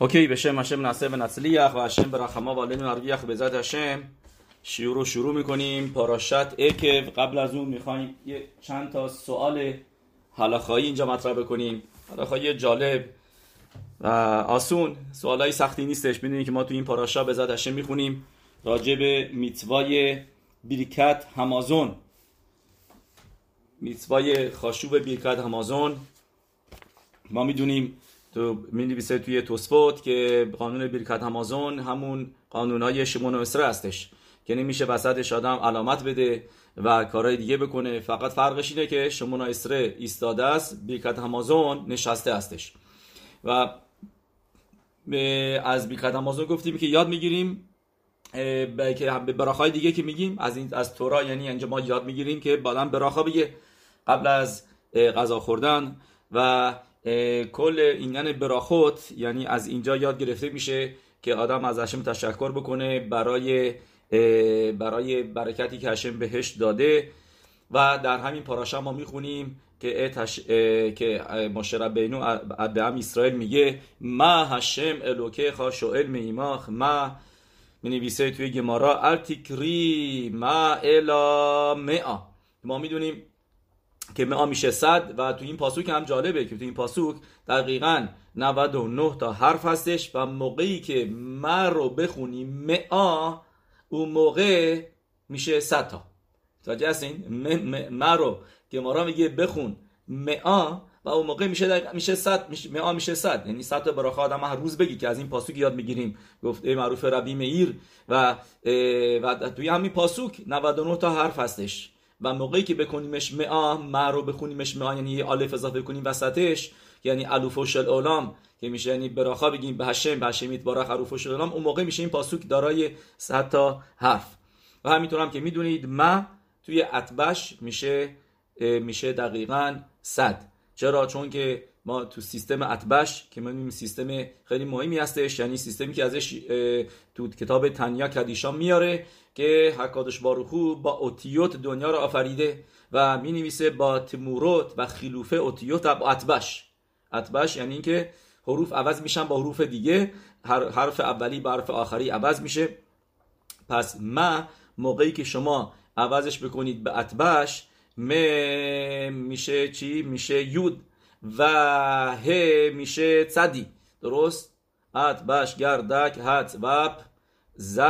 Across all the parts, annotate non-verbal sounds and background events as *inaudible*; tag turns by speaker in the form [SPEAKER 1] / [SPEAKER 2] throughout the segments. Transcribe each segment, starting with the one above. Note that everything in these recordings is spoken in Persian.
[SPEAKER 1] هشم نصر و هشم برخما و علم نرگیخ به زد هشم شیور رو شروع می‌کنیم پاراشت اکو قبل از اون می‌خوایم یه چند تا سوال حلاخایی اینجا مطرح بکنیم. حلاخایی جالب. و آسون سوالای سختی نیستش. می‌دونید که ما تو این پاراشا به هشم می‌خونیم. راجع به میتوای بیرکت همازون. میتوای خاشوب بیرکت همازون. ما می‌دونیم تو می توی توسفوت که قانون بیرکت همازون همون قانون های شمون و اسره هستش که نمیشه وسطش آدم علامت بده و کارهای دیگه بکنه. فقط فرقش اینه که شمون و اسره ایستاده است بیرکت همازون نشسته هستش. و از بیرکت همازون گفتیم که یاد می‌گیریم که به براخای دیگه که میگیم از این از تورا یعنی اینجا ما یاد می‌گیریم که بعدا براخا بگه. قبل از غذا خوردن و کل اینن براخوت یعنی از اینجا یاد گرفته میشه که آدم از هشم تشکر بکنه برای برای برکتی که هشم بهش داده. و در همین پاراشا ما می‌خونیم که اتش... که مشرب بینو به هم اسرائیل میگه ما هشم الوکه خا شوئل میماخ ما می نویسه توی گمارا التیکری ما الا مئا ما می‌دونیم که معا میشه صد و تو این پاسوک هم جالبه که تو این پاسوک دقیقا 99 تا حرف هستش و موقعی که ما رو بخونی معا اون موقع میشه 100 تا. توجه هستین؟ ما رو که ما میگه بخون معا و اون موقع میشه دقیقا میشه 100 میشه معا میشه 100 یعنی 100 تا براخه آدم هر روز بگی که از این پاسوک یاد می‌گیریم. گفته معروف ربی میر و و توی همین پاسوک 99 تا حرف هستش. و موقعی که بکنیمش معا ما رو بخونیمش معا یعنی یه الف اضافه کنیم وسطش یعنی الوف و اولام که میشه یعنی براخا بگیم به هشم به هشمیت الوف اولام اون موقع میشه این پاسوک دارای 100 تا حرف. و همینطور هم که می‌دونید ما توی اتبش میشه میشه دقیقا 100 چرا؟ چون که ما تو سیستم اتبش که ما سیستم خیلی مهمی هستش یعنی سیستمی که ازش تو کتاب تنیا کدیشا میاره که حکادش باروخو با اوتیوت دنیا را آفریده و می نویسه با تموروت و خلوفه اوتیوت با اتبش اتبش یعنی اینکه حروف عوض میشن با حروف دیگه حرف اولی با حرف آخری عوض میشه. پس ما موقعی که شما عوضش بکنید به اتبش م میشه چی؟ میشه یود. و ه میشه صدی. درست؟ اتبش گردک هت وب. ز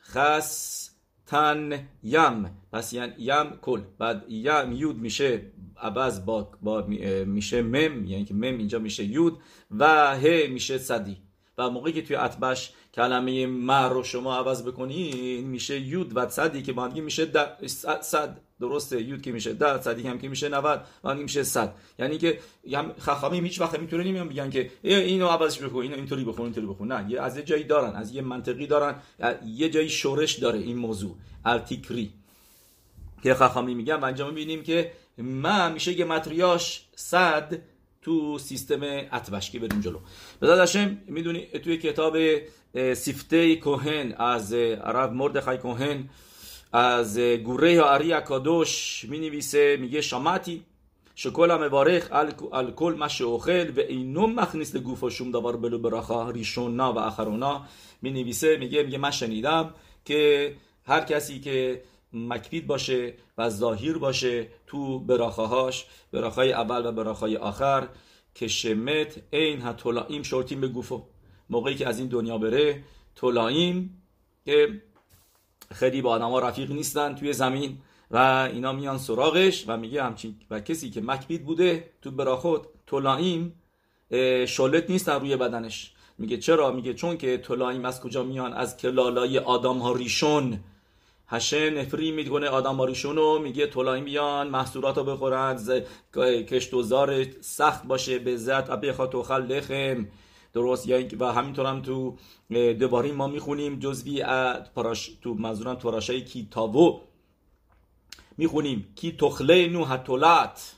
[SPEAKER 1] خس تن یم. پس یعنی یم کل. بعد یم یود میشه عوض با, با میشه مم. یعنی که مم اینجا میشه یود. و ه میشه صدی. و موقعی که توی اتبش کلمه مر رو شما عوض بکنین میشه یود و صدی که با میشه صد درسته یود که میشه ده صدی هم که میشه 90 و میشه 100 یعنی که خخامی هیچ وقت می‌تونه نمیان بگن که اینو عوضش بکن اینو اینطوری بخون اینطوری بخون نه یه از یه جایی دارن از یه منطقی دارن یه جایی شورش داره این موضوع التیکری. که خخامی میگن و انجام می‌بینیم که ما میشه یه متریاش 100 تو سیستم اتبش که بریم جلو. به می‌دونی توی کتاب سیفته کوهن از عرب مردخای کوهن از گوره آری اکادوش می نویسه میگه شامتی شکل مبارخ الکل مش اوخل و اینو مخنیست گوف و شوم داور بلو براخا ریشونا و اخرونا می نویسه میگه میگه من شنیدم که مکبید باشه و ظاهر باشه تو براخاهاش براخای اول و براخای آخر که شمت این ها طولائیم شورتیم به گوفو. موقعی که از این دنیا بره طولائیم که خیلی با آدم ها رفیق نیستن توی زمین و اینا میان سراغش و میگه همچین و کسی که مکبید بوده تو براخود طولائیم شلت نیستن روی بدنش. میگه چرا؟ میگه چون که طولائیم از کجا میان؟ از کلالای آدم ها ریشون. هشه نفری می‌کنه آدم ریشون رو میگه طولایی میان محصولات رو بخورن زار سخت باشه به زد ابی خال لخم درست و همینطور هم تو دوباره ما می‌خونیم جزوی پراش تو منظورم توراشای کی تاوو می‌خونیم کی تخله نو هتولت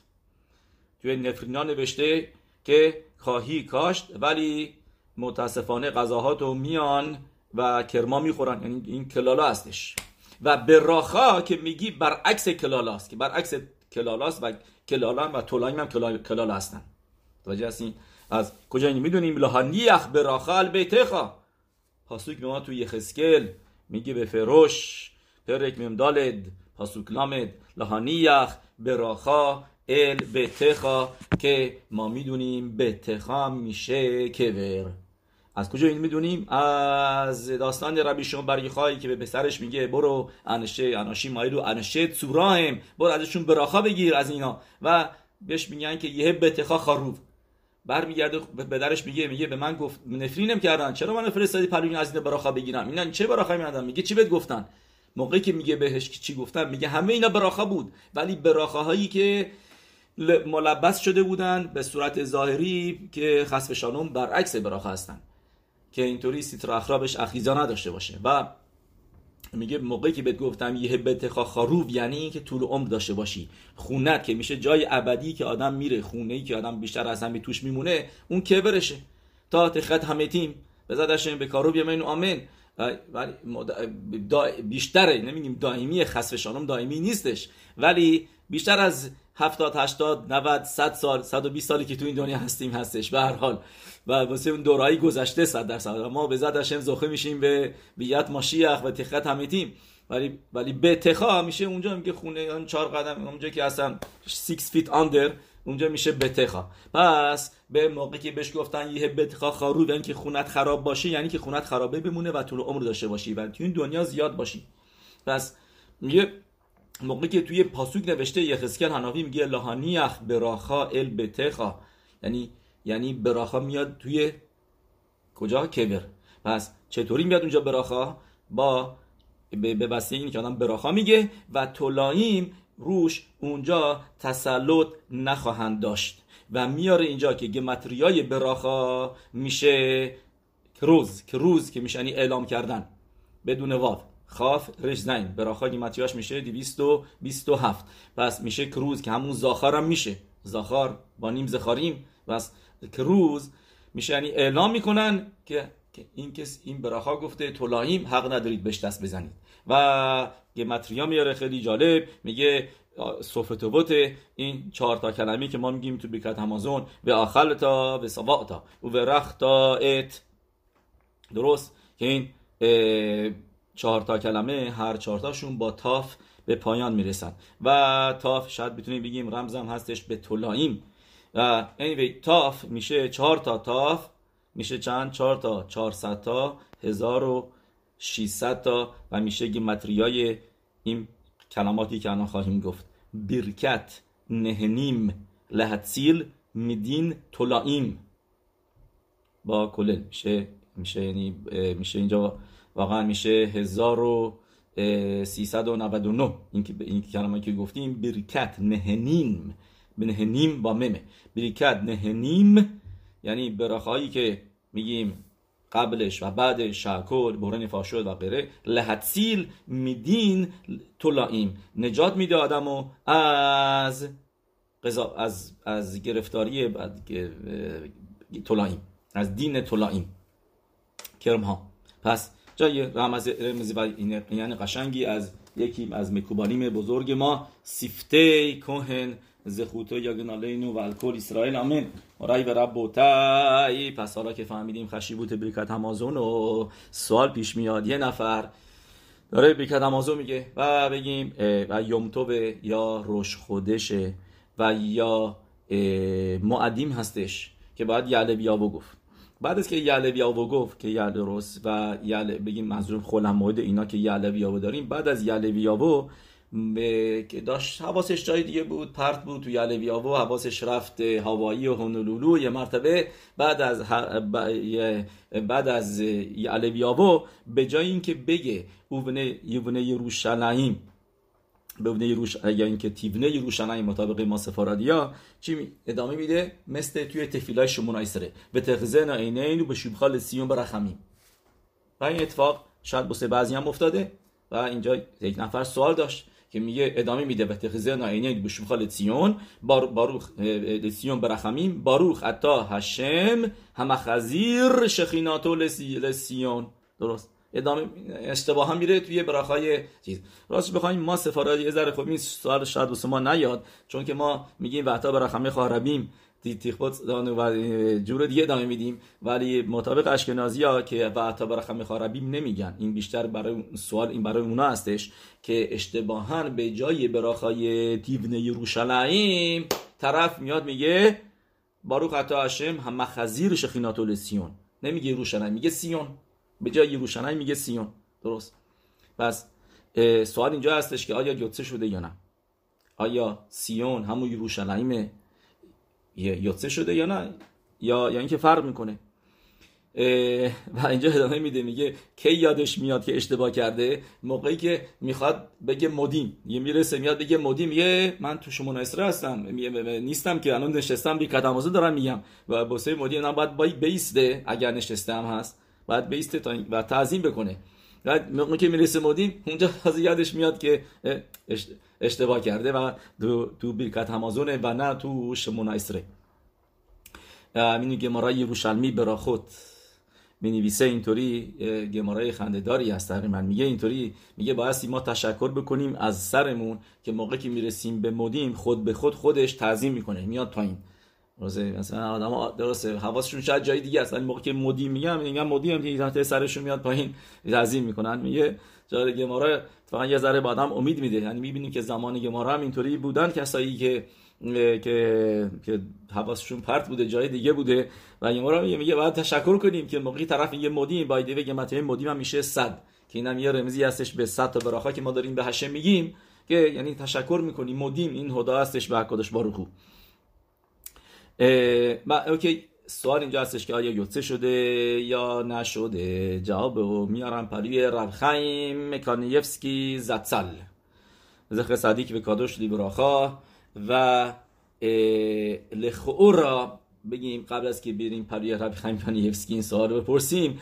[SPEAKER 1] توی نفرینا نوشته که خواهی کاشت ولی متاسفانه غذاهات رو میان و کرما می‌خورن. یعنی این کلالا هستش. و براخا که میگی برعکس کلالا است که برعکس کلالا است و کلالا و طولانی هم کلالا هستن. توجه هستین؟ از کجا این می‌دونیم؟ لهانیخ براخل بیتخا پاسوک به ما توی یخسکل میگه به فروش. پرک ممدالد پاسوک لامد. لهانیخ براخا ال بتخا که ما می‌دونیم بتخا میشه کبر از کجا این می‌دونیم؟ از داستان ربی شما برگی که به پسرش میگه برو انشه اناشی مایلو انشه تسوراهم برو ازشون براخا بگیر از اینا. و بهش میگن که یه بتخا خروف برمیگرده به درش میگه میگه به من گفت نفرینم کردن. چرا من فرستادی پروین از این براخا بگیرم؟ اینا چه براخا میادن میگه چی بهت گفتن؟ موقعی که میگه بهش چی گفتن میگه همه اینا براخا بود. ولی براخاهایی که ملبس شده بودن به صورت ظاهری که خسف شانون برعکس براخا هستن. که اینطوری سیتر اخرابش اخیزا نداشته باشه. و میگه موقعی که بهت گفتم یه بتخا خروب یعنی اینکه طول عمر داشته باشی. خونت که میشه جای ابدی که آدم میره خونه ای که آدم بیشتر از همه توش میمونه اون کبرشه تا تخت همه تیم. بزدشن به کارو بیامین آمین. ولی بیشتره. نمیگیم دائمی خسفشانم دائمی نیستش. ولی بیشتر از 70 80 90 100 سال 120 سالی که تو این دنیا هستیم هستش. به هر حال. و واسه اون دورایی گذشته 100 درصد. ما به زد هشم زخه میشیم به بیات ماشیخ و تخت همیتیم ولی ولی به تخا میشه اونجا میگه خونه اون چهار قدم اونجا که اصلا 6 فیت اندر اونجا میشه بتخا پس به موقعی که بهش گفتن یه بتخا خارو یعنی که خونت خراب باشه یعنی که خونت خرابه بمونه و طول عمر داشته باشی و تو این دنیا زیاد باشی. پس میگه موقعی که توی پاسوک نوشته یخسکل حنافی میگه لهانیخ براخا ال بتخا. یعنی یعنی براخا میاد توی کجا? کبر. پس چطوری میاد اونجا براخا؟ با به وسیله این که آدم براخا میگه و طولاییم روش اونجا تسلط نخواهند داشت و میاره اینجا که گمتریای براخا میشه کروز کروز که میشه یعنی اعلام کردن. بدون واو. خاف رش زین براخا گمتریاش میشه 227 پس میشه کروز که همون زاخار هم میشه. زاخار با نیم زخاریم. پس کروز میشه یعنی اعلام می‌کنن که این کس این براخا گفته طولاییم حق ندارید بهش دست بزنید. و گمتریا میاره خیلی جالب. میگه صفتوت این چهار تا کلمه که ما میگیم تو بیکت همازون و آخلتا و سواتا و رختا ات. درست؟ که این چهار تا کلمه هر چهار تاشون با تاف به پایان می‌رسن. و تاف شاید بتونیم بگیم رمزم هستش به طولاییم و anyway تاف میشه چهار تا تاف میشه چند؟ چهار تا چهارصد تا هزار و 600 تا و میشه گیمتریای این کلماتی که الان خواهیم گفت. برکت نهنیم لحتسیل میدین طلائیم با کلل میشه میشه یعنی میشه اینجا واقعا میشه 1399 این که این کلمه که گفتیم برکت نهنیم. نهنیم با ممه. برکت نهنیم یعنی براخایی که میگیم قبلش و بعد شاکر بحران فاشد و غیره. لحتسیل میدین طلائیم. نجات میده آدمو از قضا از از گرفتاری طلائیم. از دین طلائیم. کرم ها پس جای رمز رمزی و یعنی قشنگی از یکی از مکوبانیم بزرگ ما سیفته کوهن زخوتو یاگن علینو و الکل اسرائیل. آمین. رای و رب بوتای پس حالا که فهمیدیم خشیبوت بریکت همازون و سوال پیش میاد یه نفر داره بریکت همازون میگه و بگیم و یومتوبه یا روش خودشه و یا معدیم هستش که باید یعله بیا گفت بعد از که یعله بیا گفت که یعله روس و یعله بگیم منظور خولم اینا که یعله بیا داریم بعد از یعله بیا که داشت حواسش جای دیگه بود پرت بود تو یالویا و حواسش رفت هوایی و هونولولو یه مرتبه بعد از بعد از یالویا به جای اینکه بگه اوونه یوونه یروشلایم به اونه یروش یا اینکه تیونه یروشلایم مطابق ما سفارادیا چی ادامه میده؟ مثل توی تفیلای شمون ایسره به تخزن عینین و به شبخال سیون برخمیم. و این اتفاق شاید بسه بعضی هم افتاده. و اینجا یک نفر سوال داشت که میگه ادامه میده به تخزه ناینه به شمخال سیون بار باروخ سیون برخمیم. باروخ اتا هشم هم خزیر شخیناتو لسیون درست. ادامه اشتباه هم میره توی براخای چیز. راست بخوایم ما سفارات یه ذره خب این سوال شاید ما نیاد چون که ما میگیم وقتا برخمه خاربیم تیخبوت و جور دیگه ادامه میدیم. ولی مطابق اشکنازی ها که و حتی برای خاربیم نمیگن. این بیشتر برای سوال این برای اونا هستش که اشتباها به جای براخای دیون یروشلایم طرف میاد میگه باروخ عطا هشم هم مخزیر شخیناتو لسیون. نمیگه یروشلایم میگه سیون. به جای یروشلایم میگه سیون. درست. پس سوال اینجا هستش که آیا یوتسه شده یا نه؟ آیا سیون همون یروشلایمه یوتسه شده یا نه؟ یا یا اینکه فرق می‌کنه؟ و اینجا ادامه میده میگه کی یادش میاد که اشتباه کرده؟ موقعی که می‌خواد بگه مدیم. یه می‌رسه میاد بگه مدیم. یه من تو شما نصره هستم. نیستم که الان نشستم بی قدمازه دارم میگم. و بسه مدیم نه باید بیسته اگر نشستم هست. باید بیسته تا و تعظیم بکنه. بعد موقعی که می‌رسه مدیم اونجا *laughs* از یادش میاد که اشتباه کرده و تو, تو بیرکت همازونه و نه تو شمون اسره اینو گمارای یروشلمی براخوت می نویسه اینطوری گمارای خندهداری هست تقریبا میگه اینطوری. میگه باید ما تشکر بکنیم از سرمون که موقع که می‌رسیم به مدیم خود به خود خودش تعظیم می‌کنه. میاد پایین. درسته مثلا آدم درسته. حواسشون شاید جای دیگه است. ولی موقع که مدی میگم میگم مدی هم که سرشون میاد پایین تعظیم می‌کنن. میگه جای گمارا فقط یه ذره به آدم امید میده. یعنی می‌بینیم که زمان گمارا هم اینطوری بودن. کسایی که که که حواسشون پرت بوده جای دیگه بوده. و گمارا میگه میگه باید تشکر کنیم که موقعی طرف یه مدی. بایده بگه متن مدی هم میشه صد. که اینم یه رمزی هستش به صد تا براخا که ما داریم به هشه میگیم. که یعنی تشکر می‌کنیم. مدیم این هدا هستش به حکادش باروخو اوکی سوال اینجا هستش که آیا یوتسه شده یا نشده؟ جواب رو میارم پروی ربخیم مکانیفسکی زتسل. زخر صدیق به کادوش لیبراخا و را بگیم قبل از که بریم پروی ربخیم کانیفسکی این سوال رو بپرسیم.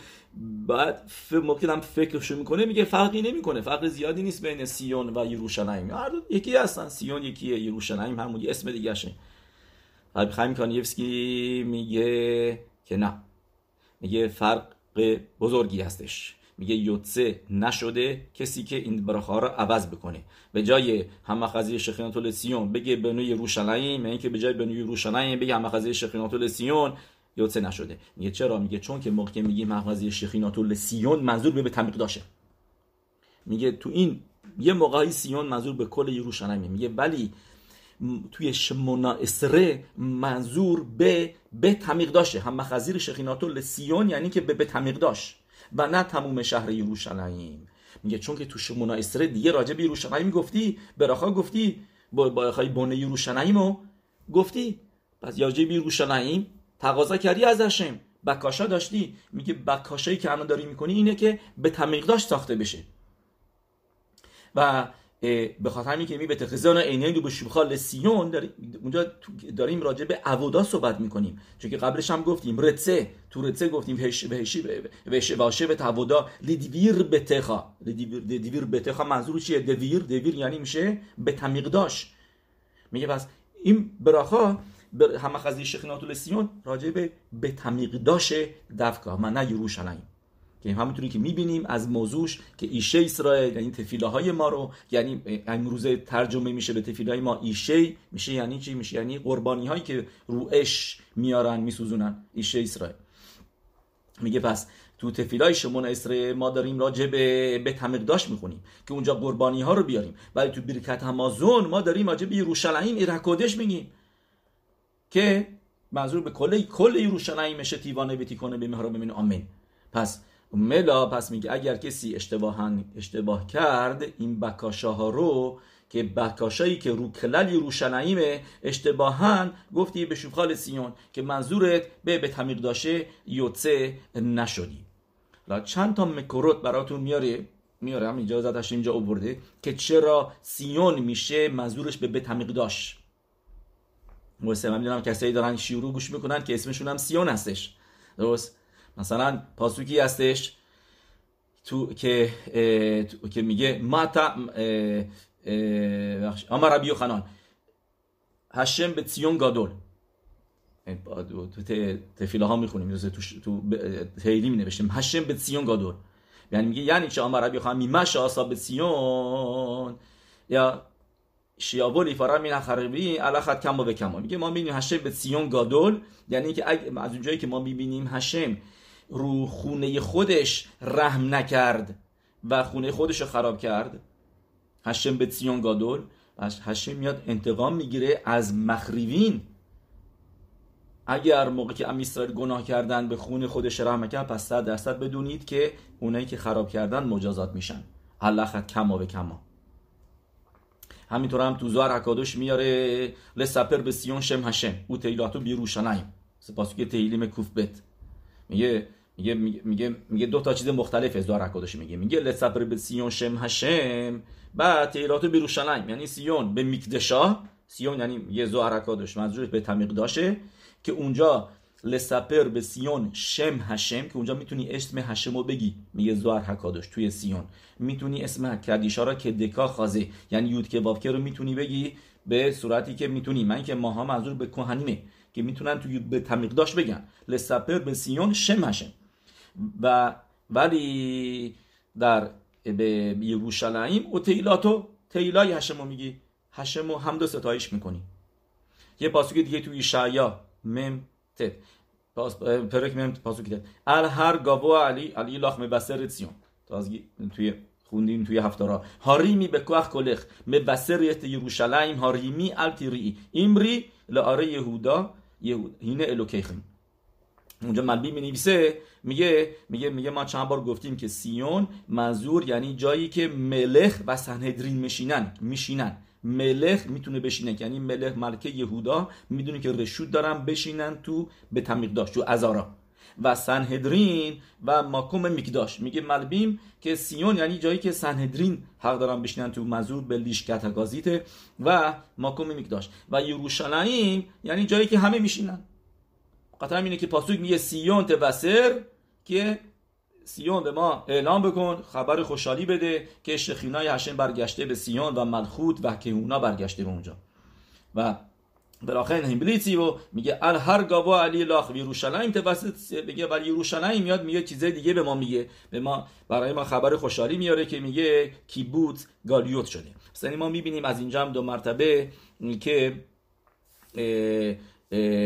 [SPEAKER 1] بعد ممکن هم فکرشو می‌کنه میگه فرقی نمی‌کنه. فرق زیادی نیست بین سیون و یروشلایم. یکی هستن. سیون یکیه یروشلایم همون اسم دیگه شه ربی خیم کانیفسکی میگه که نه. میگه فرق بزرگی هستش. میگه یوتسه نشده کسی که این براخا رو عوض بکنه. به جای همه خزی شخینات سیون بگه بنوی روشنایی میگه که به جای بنوی روشنایی بگه همه خزی شخینات سیون یوتسه نشده. میگه چرا؟ میگه چون که موقع میگه مخزی شخینات سیون منظور به, به تمیق داشه میگه تو این یه موقعی سیون منظور به کل یروشلایم میگه ولی توی شمونا اسره منظور به به تمیق داشه هم مخزیر شخیناتو لسیون یعنی که به به تمیق داشت. و نه تموم شهر یروشلایم میگه چون که تو شمونا اسره دیگه راجع به یروشلایم گفتی براخا گفتی با با بونه یروشلایم گفتی پس راجع به ירושלים تقاضا کردی ازشم בקשה داشتی. میگه בקשה ای که الان داری می‌کنی اینه که בית המקדש ساخته بشه. و به خاطر همین که می ותחזינה עינינו בשובך לציון داریم اونجا داریم راجع به עבודה صحبت می‌کنیم. چون که قبلش هم گفتیم רצה. تو רצה گفتیم והשב והשב את העבודה לדביר ביתך. לדביר ביתך منظور چیه؟ דביר דביר یعنی میشه בית המקדש. میگه پس این براخا همه خزی شخینات سیون راجع به به تمیق داشه دفکا. من نه یروشلایم که همونطوری که می‌بینیم از موضوعش که ایشه اسرائیل یعنی تفیله های ما رو یعنی امروزه ترجمه میشه به تفیله های ما ایشه میشه یعنی چی؟ میشه یعنی قربانی هایی که رو اش میارن میسوزونن ایشه اسرائیل. میگه پس تو تفیلای شمون اسرائیل ما داریم راجع به به تمیقداش می‌خونیم که اونجا قربانی ها رو بیاریم. ولی تو برکت همازون ما داریم راجع به یروشلایم ایرکودش میگیم که منظور به کل کل یروشلایم میشه تیوانه بیتی کنه به مهراب آمین. پس ملا پس میگه اگر کسی اشتباهن اشتباه کرد این بکاشاها رو که بکاشایی که رو کلل یروشلایم اشتباهن گفتی به شوخال سیون که منظورت به به تمیق داشه یوتسه نشدی. لا چند تا مکروت براتون میاره؟ هم اینجا زدش اینجا اوورده که چرا سیون میشه منظورش به به تمیق داش. مثلا من می‌دونم کسایی دارن شیورو گوش می‌کنن که اسمشون هم سیون هستش. درست؟ مثلا پاسوکی هستش تو که تو... که میگه ما تا اما ربی خنان هشم به سیون گادول. تو تفیله ها می‌خونیم تو, تو تیلی می نوشتیم هشم به سیون گادول. یعنی میگه یعنی چه اما ربی خنان میمش آسا به سیون. یا شیابولی فرا مینا خربی علا کم و به میگه ما می‌بینیم هشم به سیون گادول. یعنی که از اونجایی که ما می‌بینیم هشم رو خونه خودش رحم نکرد و خونه خودش رو خراب کرد. هشم به سیون گادول. هشم میاد انتقام می‌گیره از مخریبین. اگر موقع که ام اسرائیل گناه کردن به خون خودش رحم کرد پس صد درصد بدونید که اونایی که خراب کردن مجازات میشن. الله کما به کما. همینطور هم تو زوار حکادوش میاره لسپر به سیون شم هشم. او تیلاتو بیروشنایم سپاس که تیلیم کوف بت میگه میگه میگه میگه دو تا چیز مختلف از زوار حکادوش میگه میگه لسپر به سیون شم هشم بعد تیلاتو بیروشنایم یعنی سیون به میکدشا. سیون یعنی یه زوار حکادوش منظورش به تمیق داشه که اونجا لسپر به سیون شم هشم که اونجا می‌تونی اسم هشم رو بگی. میگه زوار حکادوش توی سیون. می‌تونی اسم کدیشا را که دکا خازه یعنی یود که بابکه رو می‌تونی بگی به صورتی که می‌تونی. من که ماها منظور به کهنیمه که می‌تونن توی به تمیقداش بگن. لسپر به سیون شم هشم. و ولی در به یروشلایم و تیلاتو تیلای هشم رو میگی. هشم رو هم دو ستایش می‌کنی. یه پاسوک دیگه توی شعیا مم تت. پرک مم پاسوک تت. ال هر گاوا علی علی لاخ مبسر سیون تازگی توی خوندیم توی هفته را هاریمی به کوخ کلخ. مبسر یروشلایم هاریمی التیری. ایمری لاره یهودا هینه الوکیخم اونجا ملبی می نویسه میگه میگه میگه ما چند بار گفتیم که سیون منظور یعنی جایی که ملخ و سنهدرین میشینن میشینن. ملخ می‌تونه بشینه یعنی ملخ ملکه یهودا می‌دونه که رشود دارن بشینن تو به تمیق داشت تو ازارا. و سنهدرین و ماکوم میکداش. میگه ملبیم که سیون یعنی جایی که سنهدرین حق دارن بشینن تو مزور به گازیته و ماکوم میکداش. و یروشلایم یعنی جایی که همه میشینن. قطعا اینه که پاسوک میگه سیون توسر که سیون به ما اعلام بکن خبر خوشحالی بده که شخینای هشم برگشته به سیون و ملخوت و کهونا برگشته به اونجا. و براخین همبلیتی و میگه ال هر گاوا علی لاخ یروشلایم توسط میگه ولی یروشلایم میاد میگه چیزای دیگه به ما میگه. به ما برای ما خبر خوشحالی میاره که میگه کیبوت گالیوت شده. مثلا ما می‌بینیم از اینجا هم دو مرتبه که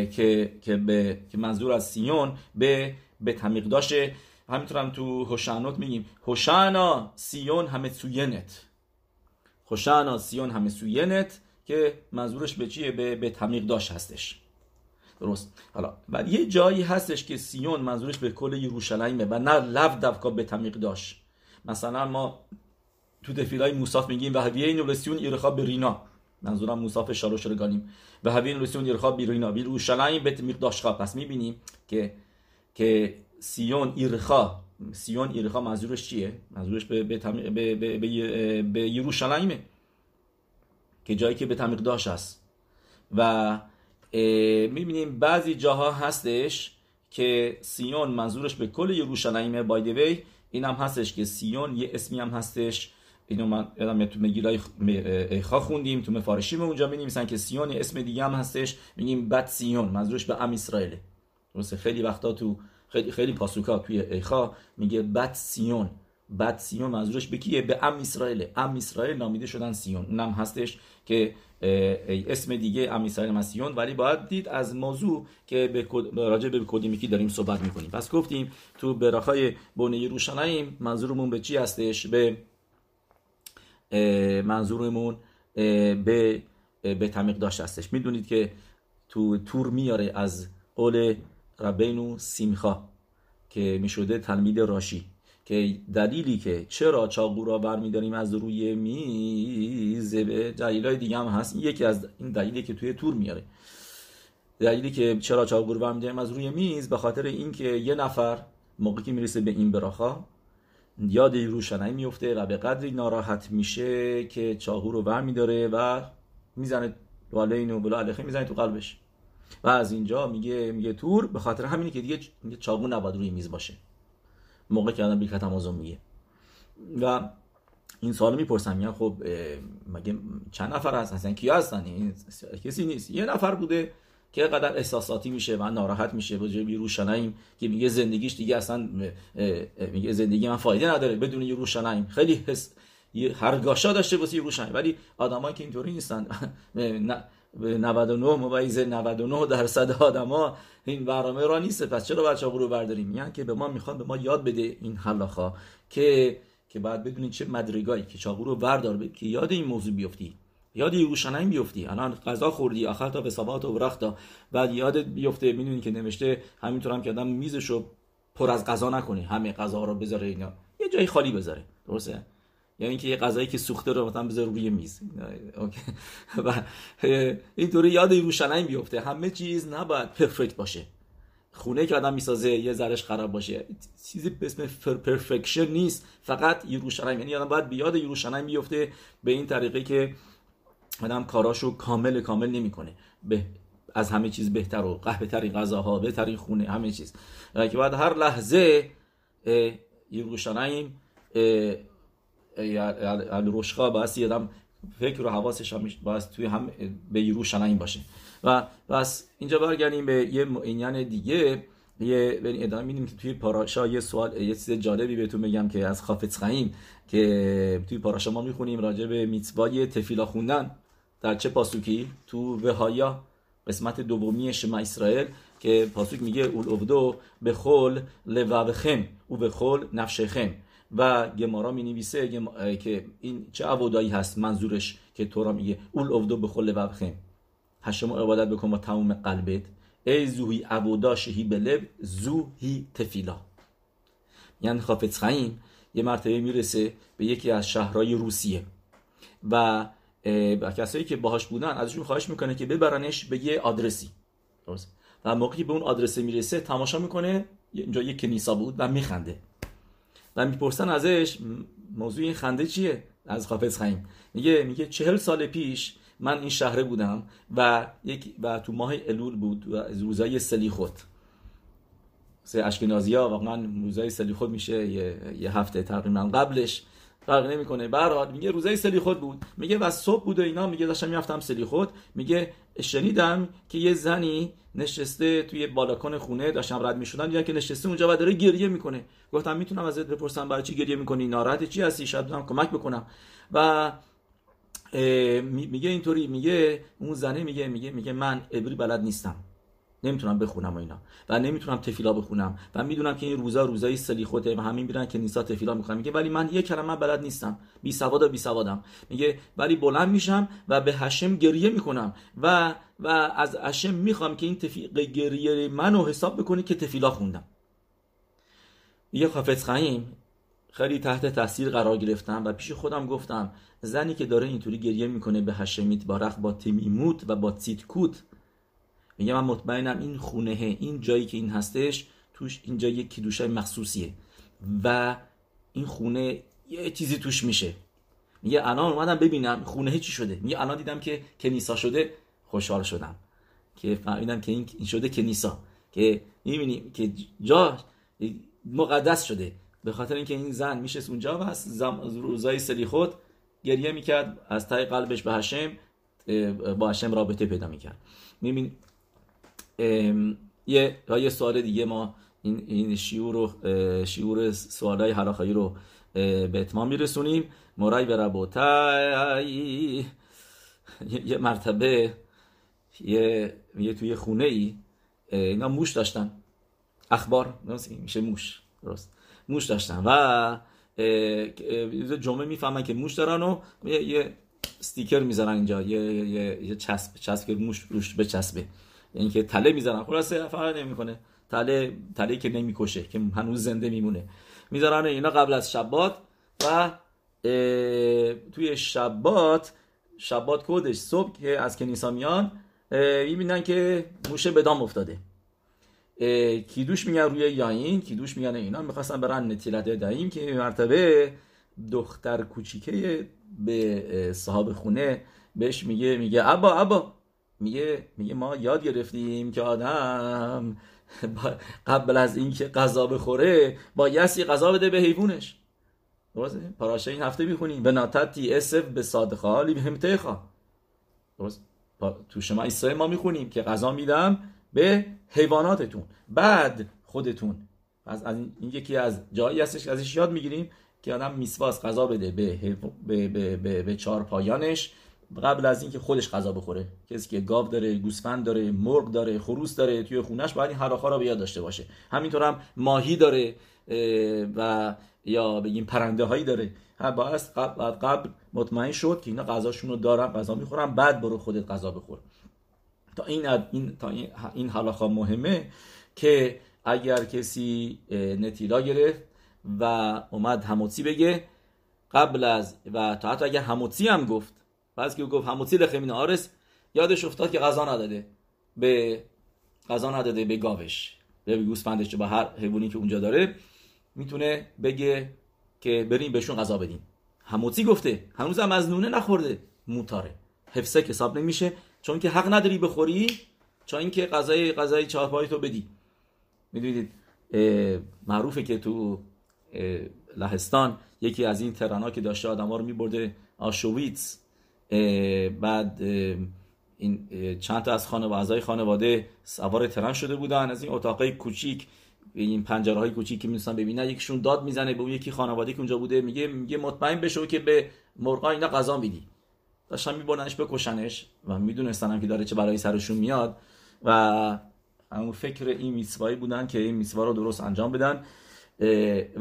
[SPEAKER 1] که که به که منظور از سیون به به تمیق داشته همینطور هم تو هوشانوت میگیم. هوشانا سیون همه سوینت. הושענא ציון המצוינת که منظورش به چیه؟ به, בית המקדש هستش. درست. حالا و یه جایی هستش که ציון منظورش به کل ירושלים ه و نه לאו דווקא בית המקדש مثلا ما تو תפילה ی מוסף میگیم והביאנו לציון עירך به منظورم מוסף שלוש רגלים והביאנו לציון עירך ברינה ולירושלים בית מקדשך پس می‌بینیم که که ציון עירך سیون ایرخا منظورش چیه؟ منظورش به به به به, به, به یروشلیمه که جایی که به تمیق داشت است و می‌بینیم بعضی جاها هستش که سیون منظورش به کل یروشلیمه بای وی این هم هستش که سیون یه اسمی هم هستش. اینو من یادم تو مگیلای ایخا خوندیم تو مفارشیم اونجا می‌نویسن که سیون اسم دیگه هم هستش میگیم بد سیون منظورش به ام اسرائیل. درسته؟ خیلی وقتا تو خیلی خیلی פסוק ا توی איכה میگه בת ציון. בת ציון منظورش به کیه؟ به עם ישראל. עם ישראל نامیده شدن ציון. اونم هستش که اسم دیگه עם ישראל ציון ولی باید دید از موضوع که به راجع به کدیمیکی داریم صحبت می‌کنیم. پس گفتیم تو ברכה ی בונה ירושלים منظورمون به چی هستش؟ به منظورمون به به تمیق داشت هستش. می‌دونید که تو تور میاره از قول ربینو سیمخا که می‌شده تلمید راشی که دلیلی که چرا چاقو را برمیداریم از روی میز به دلیلای دیگه هم هست. یکی از این دلیلی که توی تور میاره. دلیلی که چرا چاقو رو برمیداریم از روی میز به خاطر اینکه یه نفر موقعی که می‌رسه به این براخا یاد روشنایی میفته و به قدری ناراحت میشه که چاقو رو برمیداره و می‌زنه والین و بلا علیخه می‌زنه تو قلبش. و از اینجا میگه میگه تور به خاطر همینه که دیگه چاقو نباید روی میز باشه. موقع که آدم بیکت امازون میگه. و این سوال می‌پرسم میگن خب مگه چند نفر هست اصلا کیا هستن؟ این کسی نیست. یه نفر بوده که قدر احساساتی میشه و ناراحت میشه. با جای روشنایم که میگه زندگیش دیگه اصلا میگه زندگی من فایده نداره. بدون یه روشنایم. خیلی حس هرگاشا داشته واسه یروشلایم ولی آدمایی که اینطوری نیستن. 99 ممیز 99 درصد آدما این برنامه را نیست. پس چرا بچه ها رو برداریم؟ میگن که به ما می‌خوان به ما یاد بده این حلاخا که که بعد بدونید چه مدرگایی که چاقو رو بردار که یاد این موضوع بیفتی. یاد یروشلایم بیفتی الان غذا خوردی آخر تا به ثبات و رختا بعد یادت بیفته می‌دونی که نوشته همینطور هم که آدم میزشو پر از غذا نکنه همه غذا رو بذاره اینا. یه جای خالی بذاره. درسته؟ یعنی که یه غذایی که سوخته رو مثلا بذاره روی میز. *laughs* و اینطوری یاد یروشلایم بیفته همه چیز نباید پرفکت باشه. خونه که آدم می‌سازه یه ذرش خراب باشه. چیزی به اسم پرفکشن نیست. فقط یروشلایم یعنی آدم باید بیاد یروشلایم بیفته. به این طریقه که آدم کاراشو کامل کامل نمی‌کنه. به از همه چیز بهتر و قهبترین غذاها بهترین خونه همه چیز. که بعد هر لحظه یروشلایم روشخا باعث آدم فکر و حواسش هم باعث توی هم به یروشلایم باشه. و بس اینجا برگردیم به یه اینیان دیگه. یه ادامه میدیم که توی پاراشا یه سوال یه چیز جالبی بهتون بگم که از خافت خیم که توی پاراشا ما می‌خونیم راجع به میتوای تفیلا خوندن. در چه پاسوکی؟ تو وهایا قسمت دومی شما اسرائیل که پاسوک میگه اول افدو به خل لوابخم او به خل نفشخم و گمارا می نویسه که این چه عبودایی هست؟ منظورش که تورا میگه اول افدو به خل لوابخم هشم عبادت بکن با تمام قلبت. ای زوهی عبودا شهی بلب زوهی تفیلا. یعنی خافت خیم یه مرتبه می‌رسه به یکی از شهرهای روسیه. و و کسایی که باهاش بودن ازشون خواهش می‌کنه که ببرنش به یه آدرسی. و موقعی به اون آدرس می‌رسه تماشا می‌کنه اینجا یه کنیسا بود و میخنده. و می‌پرسن ازش موضوع این خنده چیه؟ از حافظ خیم. میگه میگه چهل سال پیش من این شهره بودم و یک و تو ماه الول بود و روزای سلیخوت. سه اشکنازی ها واقعا روزای سلیخوت میشه یه, یه هفته تقریبا قبلش. فرق نمی‌کنه. برات میگه روزای سلیخوت بود. میگه و صبح بود و اینا. میگه داشتم می‌رفتم سلیخوت میگه شنیدم که یه زنی نشسته توی بالاکن خونه داشتم رد می‌شدم. دیدم که نشسته اونجا و داره گریه می‌کنه. گفتم می‌تونم ازت بپرسم برای چی گریه می‌کنی؟ ناراحت چی هستی؟ شاید بتونم کمک بکنم. و میگه اینطوری. میگه اون زنه میگه میگه میگه من ابری بلد نیستم. نمی‌تونم بخونم و اینا. و نمی‌تونم تفیلا بخونم. و می‌دونم که این روزا روزای سلیخوته و همین میرن که نیسا تفیلا می‌کنم میگه ولی من یه کلمه بلد نیستم. بی سواد و بی سوادم. میگه ولی بلند میشم و به هشم گریه می‌کنم. و و از هشم می‌خوام که این تفیق گریه منو حساب بکنه که تفیلا خوندم. یه خافت خیم خیلی تحت تاثیر قرار گرفتم و پیش خودم گفتم زنی که داره اینطوری گریه می‌کنه به هشمیت بارخ با تیمیموت و با تیتکوت میگه من مطمئنم این خونه این جایی که این هستش توش اینجا یک کیدوشای مخصوصیه. و این خونه یه چیزی توش میشه. میگه الان اومدم ببینم خونه چی شده. میگه الان دیدم که کنیسا شده. خوشحال شدم. که فهمیدم که این شده کنیسا. که می‌بینی که جا مقدس شده. به خاطر اینکه این زن میشه اونجا و از روزای سلی خود گریه می‌کرد. از تای قلبش به هشم با هشم رابطه پیدا می‌کرد. می‌بینی یه یه سوال دیگه ما این این شیور رو شیور سوالای حلاخایی رو به اتمام میرسونیم. مرای به ربوتای یه مرتبه یه یه توی خونه ای اینا موش داشتن. اخبار میشه موش درست. موش داشتن و جمعه می‌فهمن که موش دارن و یه استیکر می‌ذارن اینجا. یه یه, یه چسب چسب که موش روش بچسبه. یعنی که تله می‌ذارن خلاصه فرق نمی‌کنه. تله تله که نمی‌کشه که هنوز زنده میمونه. می‌ذارن اینا قبل از شبات و توی شبات شبات کودش صبح که از کنیسا میان می‌بینن که موشه به دام افتاده. کیدوش میگن روی یاین کیدوش میگن اینا. می‌خواستن برن نتیلت دهیم که مرتبه دختر کوچیکه به صاحب خونه بهش میگه میگه ابا ابا. میگه میگه ما یاد گرفتیم که آدم قبل از اینکه غذا بخوره با یسی غذا بده به حیوانش. درسته؟ پاراشه این هفته می‌خونیم. به ناتتی اسف به صادقالی به همتخا درست؟ تو شما اسرائیل ما می‌خونیم که غذا میدم به حیواناتتون. بعد خودتون. از, این یکی از جایی هستش که ازش یاد می‌گیریم که آدم میسواس غذا بده به, به, به, به, به چهار پایانش قبل از اینکه خودش غذا بخوره. کسی که گاو داره گوسفند داره مرغ داره خروس داره توی خونش باید این حراخا رو بیاد داشته باشه. همینطور هم ماهی داره و یا بگیم پرنده هایی داره باید قبل, قبل مطمئن شد که اینا غذاشون رو دارن غذا می‌خورن بعد برو خودت غذا بخور. تا این این تا این, این مهمه که اگر کسی نتیلا گرفت و اومد هموتی بگه قبل از و تا حتی اگر هموتی هم گفت پس که گفت هموتی لخمین آرس یادش افتاد که غذا نداده. به غذا نداده به گاوش. به گوسفندش به هر حیوانی که اونجا داره می‌تونه بگه که بریم بهشون غذا بدیم. هموتی گفته؟ هنوز هم از نونه نخورده. موتاره. حفظه حساب نمیشه. چون که حق نداری بخوری چون اینکه غذای غذای چهارپای تو بدی. می‌دونید معروفه که تو لهستان یکی از این ترانا که داشته آدم ها رو میبرده آشویتس. بعد این چند تا از خانواده خانواده سوار ترن شده بودن. از این اتاقای کوچیک این پنجره های کوچیک که می‌تونن ببینن یکیشون داد می‌زنه به اون یکی خانواده که اونجا بوده. میگه میگه مطمئن بشو که به مرغا اینا غذا میدی. داشتن میبرنش بکشنش و می‌دونستن که داره چه برای سرشون میاد. و همون فکر این میسوایی بودن که این میسوا رو درست انجام بدن.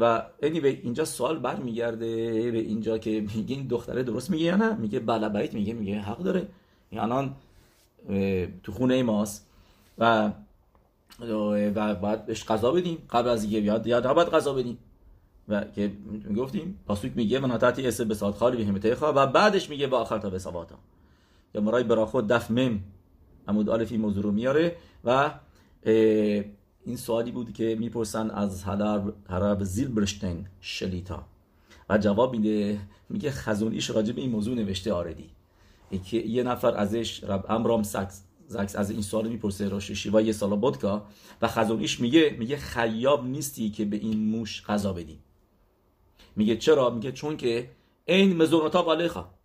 [SPEAKER 1] و anyway اینجا سوال برمیگرده به اینجا که میگه این دختره درست میگه یا نه؟ میگه بله بیت میگه میگه حق داره. یعنی تو خونه ماست. و و بعد بهش غذا بدیم قبل از اینکه بیاد. یاد باید غذا بدیم. و که گفتیم پاسوک میگه من حتی اسه به ساعت خالی به و بعدش میگه با آخر تا به سواتا یا مرای برا خود دف مم. عمود آلفی موضوع رو میاره. و این سوالی بود که می‌پرسن از هرب زیل برشتن شلیتا. و جواب میده میگه خزونیش راجع به این موضوع نوشته آردی که یه نفر ازش رب امرام سکس زکس از این سوال می‌پرسه راش شیوا یه سالا بودکا و خزونیش میگه میگه خیاب نیستی که به این موش غذا بدی. میگه چرا؟ میگه چون که این مزونتا بالخا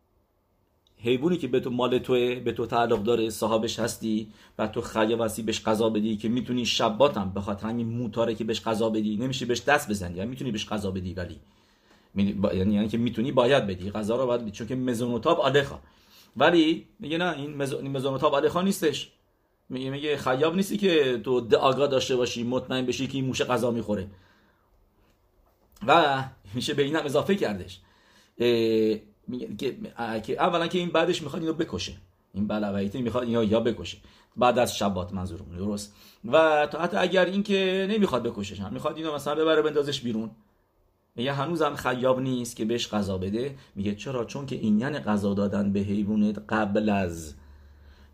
[SPEAKER 1] حیوانی که به تو مال توه به تو تعلق داره صاحبش هستی و تو خیاب هستی بهش غذا بدی که می‌تونی شباتم به خاطر همین موتاره که بهش غذا بدی نمیشه بهش دست بزنی یعنی می‌تونی بهش غذا بدی ولی. یعنی یعنی که می‌تونی باید بدی غذا رو باید بدی چون که مزونوتاب آلخا ولی میگه نه این مزونوتاب آلخا نیستش. میگه میگه خیاب نیستی که تو آگاه داشته باشی مطمئن بشی که این موشه غذا می‌خوره. و میشه به این هم اضافه کردش. میگه که اولا که این بعدش می‌خواد اینو بکشه. این بلویتی می‌خواد اینو یا بکشه. بعد از شبات منظورم درست؟ و تا حتی اگر این که نمی‌خواد بکشش هم می‌خواد اینو مثلا ببره بندازش بیرون. میگه هنوزم خیاب نیست که بهش غذا بده. میگه چرا؟ چون که این یعنی غذا دادن به حیوانت قبل از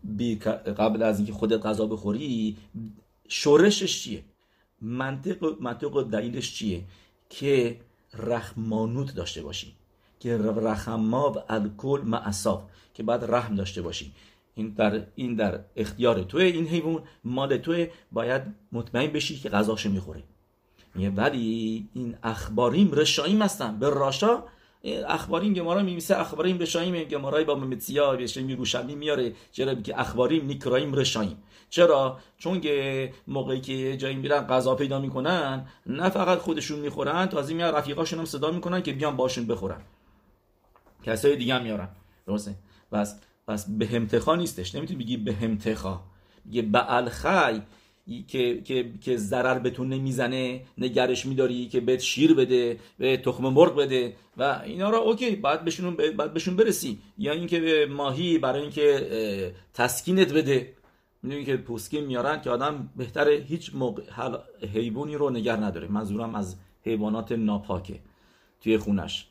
[SPEAKER 1] بی... قبل از اینکه خودت غذا بخوری شورشش چیه؟ منطق منطق دلیلش چیه؟ که رحمانوت داشته باشی. که رحما و الکل معصاف که بعد رحم داشته باشی این در این در اختیار توی این حیوان مال توی باید مطمئن بشی که غذاشو می‌خوره میگه ولی این اخباریم رشاییم هستن. به راشا اخباریم گمارا میمیسه اخباریم رشاییم گمارای با ممتیا بشه میروشمی میاره چرا؟ که اخباریم نیکرایم رشاییم چرا؟ چون که موقعی که جایی میرن غذا پیدا می‌کنن نه فقط خودشون می‌خورن تازه میان رفیقاشون هم صدا می‌کنن که بیان باشون بخورن. کسای دیگه هم میارن. درسته؟ بس پس به همتخا نیستش. نمی‌تونی بگی به همتخا. میگه به الخی که که که ضرر بهتون نمی‌زنه نگرش میداری که بهت شیر بده به تخم مرغ بده و اینا را اوکی بعد بهشون بعد بهشون برسی. یا اینکه ماهی برای اینکه تسکینت بده. می‌دونی که پوسکین میارن که آدم بهتره هیچ موقع حیوانی رو نگر نداره. منظورم از حیوانات ناپاکه توی خونش.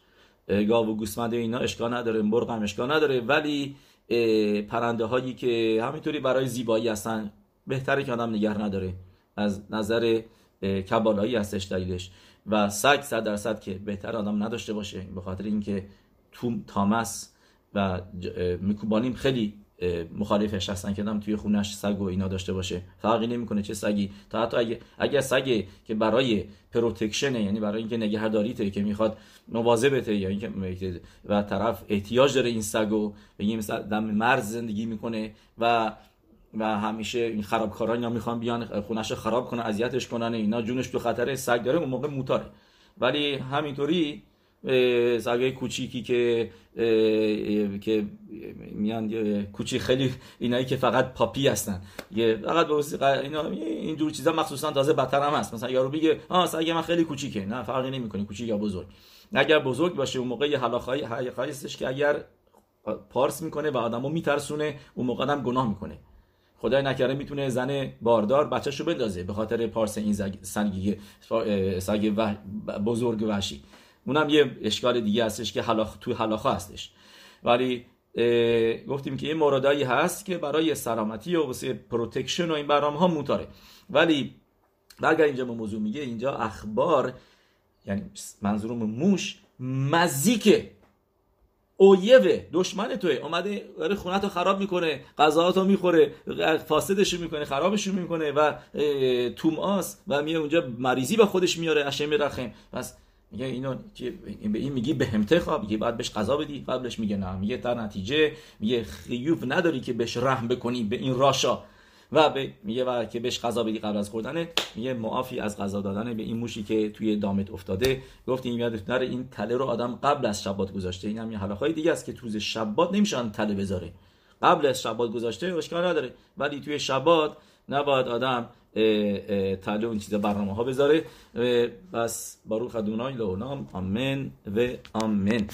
[SPEAKER 1] گاو و گوسفند اینا اشکال نداره مرغ هم اشکال نداره. ولی پرنده هایی که همینطوری برای زیبایی هستن بهتره که آدم نگر نداره. از نظر کبالایی هستش دلیلش. و سگ صد درصد که بهتر آدم نداشته باشه به خاطر اینکه تو تامس و מקובלים خیلی مخالفش هستن که توی خونش سگ و اینا داشته باشه. فرقی نمی‌کنه چه سگی. تا حتی اگه اگه سگی که برای protection یعنی برای اینکه نگهداریته که می‌خواد مواظبته یا اینکه و طرف احتیاج داره این سگو بگیم دم مرز زندگی می‌کنه و و همیشه این خرابکاران یا می‌خوان بیان خونش خراب کنن اذیتش کنن اینا جونش تو خطر سگ داره اون موقع מותר ه. ولی همینطوری سگای کوچیکی که که میان کوچی خیلی اینایی که فقط پاپی هستن. یه فقط اینا این جور چیزا مخصوصا تازه بدتر هم هست. مثلا یارو میگه آ سگ من خیلی کوچیکه. نه فرقی نمی‌کنه کوچیک یا بزرگ. اگر بزرگ باشه اون موقع حلاخای هستش که اگر پارس می‌کنه و آدمو میترسونه اون موقع هم گناه می‌کنه. خدای نکره می‌تونه زن باردار بچهشو بندازه به خاطر پارس این سنگی سگ بزرگ وحشی. اونم یه اشکال دیگه هستش که הלכה توی הלכה هستش. ولی گفتیم که یه موردایی هست که برای سلامتی و واسه protection و این برنامه ها מותר ه. ولی برگر اینجا موضوع میگه اینجا עכבר یعنی منظورم موش מזיק ه אויב ه دشمن توه. اومده داره خونت رو خراب می‌کنه غذاهات رو می‌خوره فاسدش می‌کنه خرابش می‌کنه و توماس و میه اونجا مریضی به خودش میاره اشم رخم. پس میگه اینو به این میگی به همته خواب میگه بعد بهش قضا بدی قبلش میگه نه. میگه در نتیجه میگه خیوف نداری که بهش رحم بکنی به این راشا. و به میگه و که بهش غذا بدی قبل از خوردنه. میگه معافی از غذا دادن به این موشی که توی دامت افتاده. گفتیم یادت نره این تله رو آدم قبل از شبات گذاشته. این هم یه حلاخای دیگه است که توی شبات نمیشن تله بذاره. قبل از شبات گذاشته اشکال نداره. ولی توی شبات نباید آدم تله اون چیزا برنامه ها بذاره بس باروخ ادونای لونام آمن و آمن